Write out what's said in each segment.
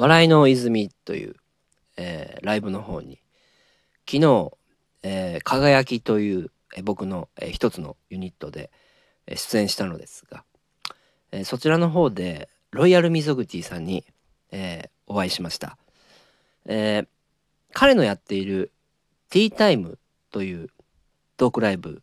笑いの泉という、えーライブの方に、昨日、えー輝きという、えー僕の、えー一つのユニットで、えー出演したのですが、えーそちらの方で、ロイヤルミゾグティさんに、えーお会いしました。えー彼のやっているティータイムというトークライブ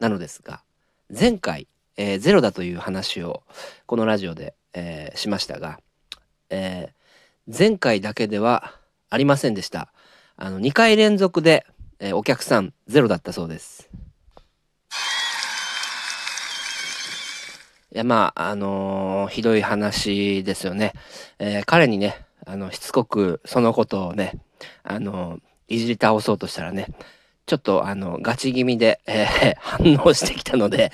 なのですが、前回、えーゼロだという話をこのラジオで、えーしましたが、えー前回だけではありませんでした。あの、2回連続で、えーお客さんゼロだったそうです。いや、まあ、あのーひどい話ですよね。えー彼にね、あの、しつこくそのことをね、あのいじり倒そうとしたらね、ちょっとあの、ガチ気味で、えー反応してきたので、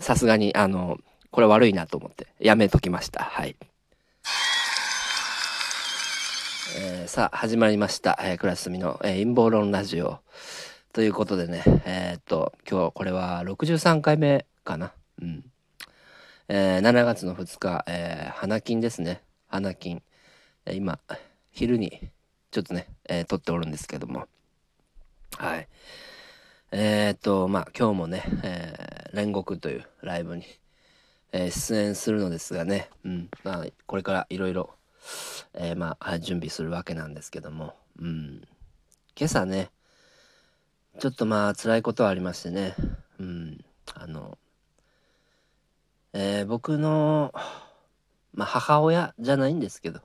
さすがに、あの、これ悪いなと思って、やめときました。はい。えーさあ、始まりました。えー、クラスミの、えー陰謀論ラジオ。ということでね、えーっと、今日これは63回目かな。うん。えー7月の2日、えー花金ですね。花金。えー今、昼に、ちょっとね、えー撮っておるんですけども。はい。えー、っと、まあ、今日もね、えー煉獄というライブに、えー出演するのですがね、うん、まあ、これからいろいろ、えーまあ、準備するわけなんですけども、うん、今朝ね、ちょっとまあ、辛いことはありましてね、うん、あの、えー僕の、まあ、母親じゃないんですけど、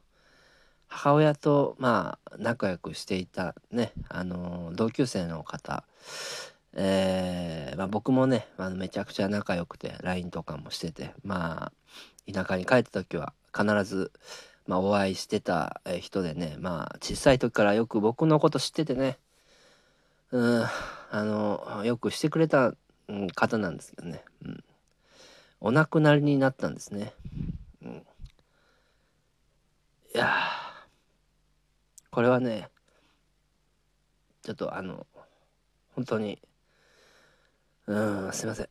母親とまあ仲良くしていたねあの同級生の方。えーまあ、僕もねあのめちゃくちゃ仲良くて LINE とかもしててまあ田舎に帰った時は必ず、まあ、お会いしてた人でねまあ小さい時からよく僕のこと知っててね。うんあのよくしてくれた方なんですけどね、うん、お亡くなりになったんですね。うん。いやこれはねちょっとあの本当にうんすいません。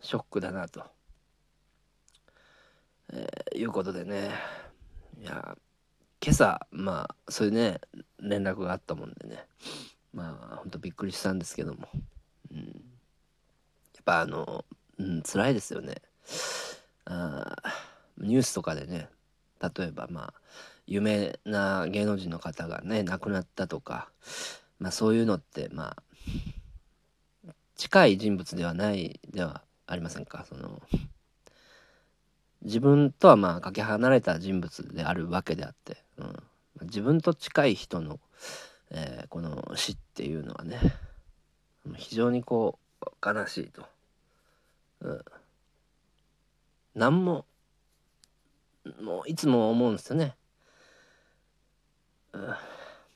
ショックだなと、えーいうことでね。いや今朝まあそういうね連絡があったもんでね。まあ本当びっくりしたんですけども、うん、やっぱあの、うん、辛いですよね。あニュースとかでね例えばまあ有名な芸能人の方がね亡くなったとか、まあ、そういうのってまあ近い人物ではないではありませんか？その自分とはまあかけ離れた人物であるわけであって、うん、自分と近い人の、えーこの死っていうのはね非常にこう悲しいと。うん、何ももういつも思うんですよね。うん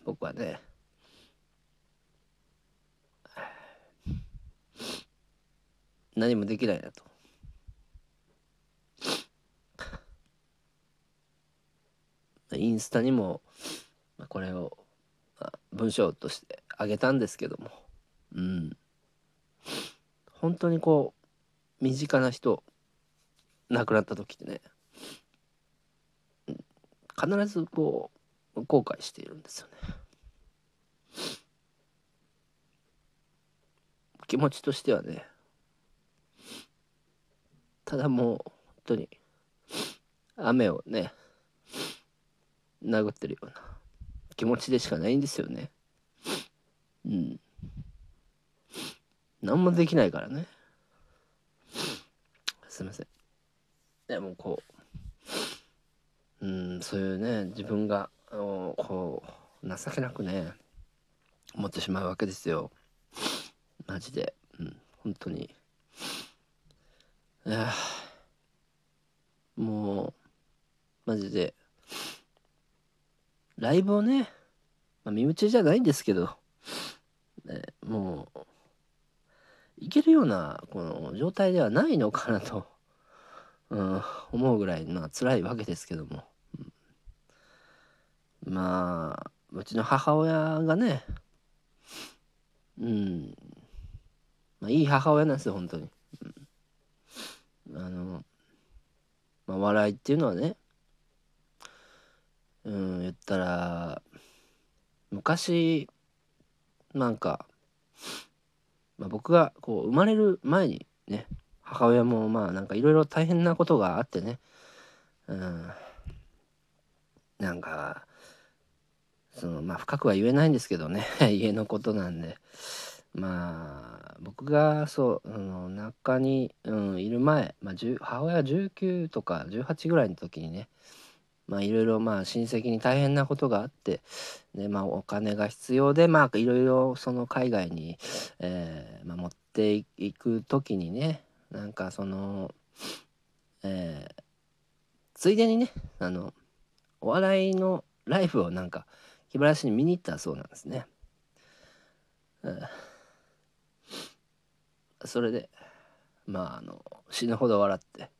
僕はね何もできないなと。インスタにもこれを文章としてあげたんですけども。うん。本当にこう身近な人亡くなった時ってね必ずこう後悔しているんですよね。気持ちとしてはね。ただもう本当に雨をね殴ってるような気持ちでしかないんですよね。うん。何もできないからね。すいません。でもこううんそういうね自分がこう情けなくね思ってしまうわけですよマジでうん本当にいやもうマジでライブをね、まあ、身内じゃないんですけど、ね、もういけるようなこの状態ではないのかなと、うん、思うぐらいまあ辛いわけですけども、まあうちの母親がねうん。まあいい母親なんですよ本当に、うん、あの、まあ、笑いっていうのはねうん言ったら昔なんか、まあ、僕がこう生まれる前にね母親もまあなんかいろいろ大変なことがあってねうんなんかそのまあ深くは言えないんですけどね 家のことなんでまあ僕がそうあの中に、うん、いる前、まあ、母親19とか18ぐらいの時にねまあいろいろまあ親戚に大変なことがあって、ねまあ、お金が必要でまあいろいろその海外に、えーまあ、持っていく時にねなんかその、えー、ついでにねあのお笑いのライブをなんか気晴らしに見に行ったそうなんですね。それでまああの死ぬほど笑って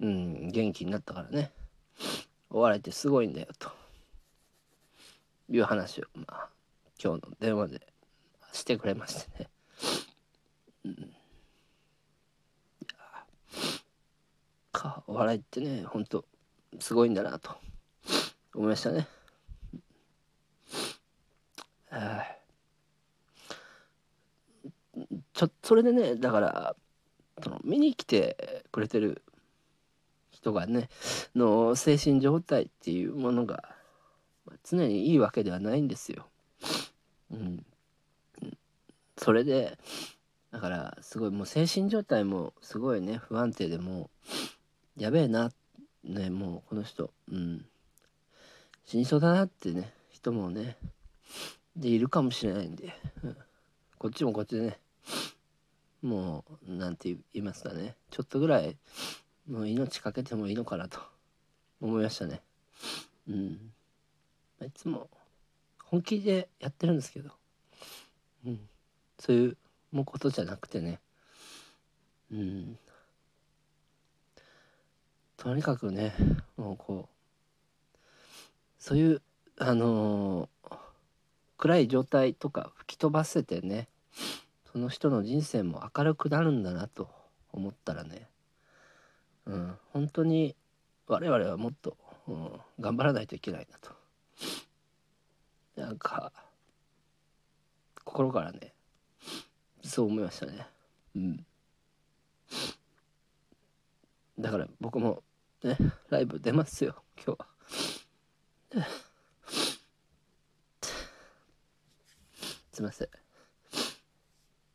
うん元気になったからねお笑いってすごいんだよと。いう話をまあ今日の電話でしてくれましてね。うん、かお笑いってねほんとすごいんだなと。思いましたね。ちょそれでねだからその見に来てくれてる人がねの精神状態っていうものが常にいいわけではないんですよ。うん、それでだからすごいもう精神状態もすごいね不安定でもやべえなねもうこの人うん。死にそうだなってね人もねでいるかもしれないんで、うん、こっちもこっちでねもう何て言いますかねちょっとぐらいもう命かけてもいいのかなと。思いましたね。うん。いつも本気でやってるんですけど、うん、そういうもうことじゃなくてね。うん。とにかくねもうこうそういうあのー、暗い状態とか吹き飛ばせてねその人の人生も明るくなるんだなと思ったらね、うん、本当に我々はもっと、うん、頑張らないといけないなと。なんか心からねそう思いましたね。うん。だから僕もねライブ出ますよ今日は。すいません。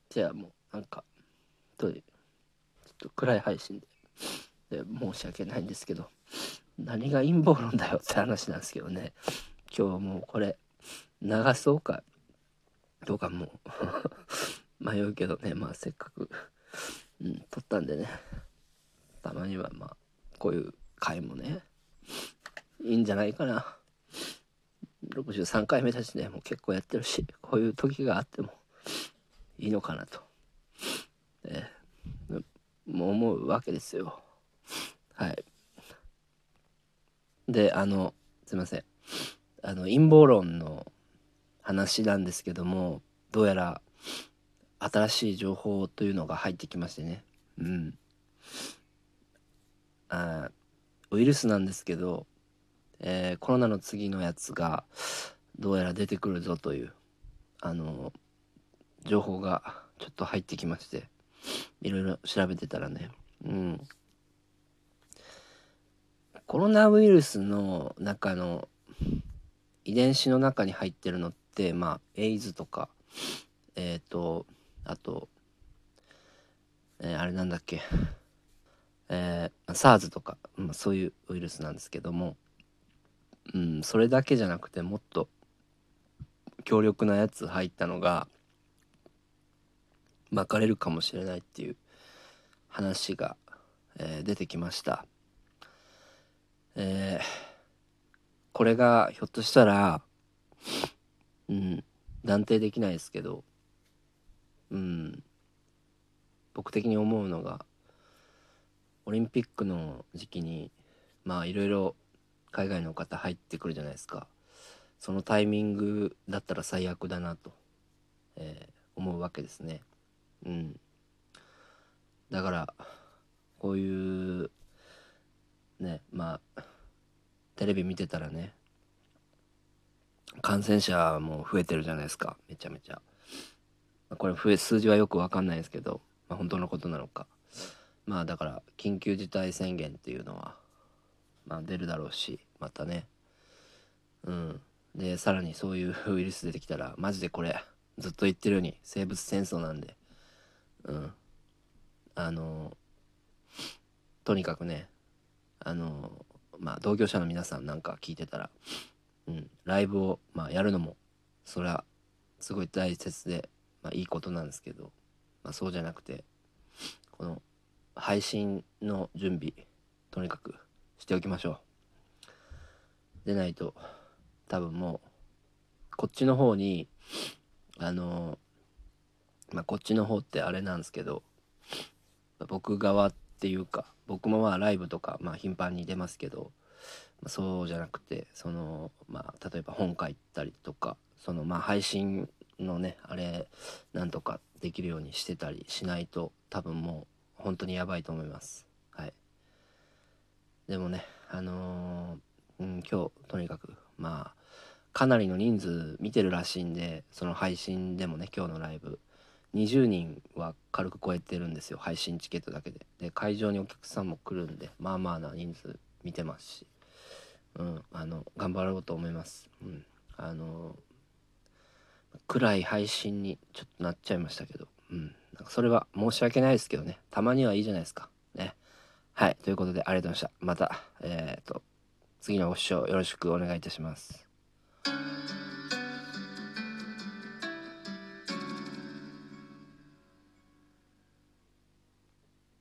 じゃあもうなんかとちょっと暗い配信で。で申し訳ないんですけど何が陰謀論だよって話なんですけどね。今日はもうこれ流そうかどうかもう 迷うけどね。まあせっかく、うん、撮ったんでね。たまにはまあこういう回もねいいんじゃないかな。63回目だしね。もう結構やってるしこういう時があってもいいのかなと、えー、もう思うわけですよ。はい。であのすいません。あの陰謀論の話なんですけどもどうやら新しい情報というのが入ってきましてね。うん。あウイルスなんですけど、えー、コロナの次のやつがどうやら出てくるぞというあの情報がちょっと入ってきましていろいろ調べてたらね。うん。コロナウイルスの中の遺伝子の中に入ってるのってまあエイズとかえっ、ー、とあと、えー、あれなんだっけえー、SARS とか、まあ、そういうウイルスなんですけども、うん、それだけじゃなくてもっと強力なやつ入ったのが巻かれるかもしれないっていう話が、えー、出てきました。えーこれがひょっとしたらうん断定できないですけどうん僕的に思うのがオリンピックの時期にまあいろいろ海外の方入ってくるじゃないですか。そのタイミングだったら最悪だなと、えー、思うわけですね。うん。だからこういうねまあテレビ見てたらね感染者も増えてるじゃないですかめちゃめちゃ。これ増え数字はよく分かんないですけど、まあ、本当のことなのか。まあだから緊急事態宣言っていうのは、まあ、出るだろうしまたね。うん。でさらにそういうウイルス出てきたらマジでこれずっと言ってるように生物戦争なんで。うん。あのとにかくねあのまあ同業者の皆さんなんか聞いてたら、うん、ライブを、まあ、やるのもそれはすごい大切で、まあ、いいことなんですけど、まあ、そうじゃなくてこの配信の準備とにかくしておきましょう。でないと多分もうこっちの方にあのまあこっちの方ってあれなんですけど僕側っていうか僕もまあライブとかまあ頻繁に出ますけど、まあ、そうじゃなくてそのまあ例えば本書いたりとかそのまあ配信のねあれなんとかできるようにしてたりしないと多分もう本当にやばいと思います。はい。でもねあのー、うん今日とにかくまあかなりの人数見てるらしいんでその配信でもね今日のライブ20人は軽く超えてるんですよ配信チケットだけで。で会場にお客さんも来るんでまあまあな人数見てますし。うんあの頑張ろうと思います。うんあの暗い配信にちょっとなっちゃいましたけど。うんなんかそれは申し訳ないですけどね。たまにはいいじゃないですか。ね。はいということでありがとうございました。またえっ、ー、と次のご視聴よろしくお願いいたします。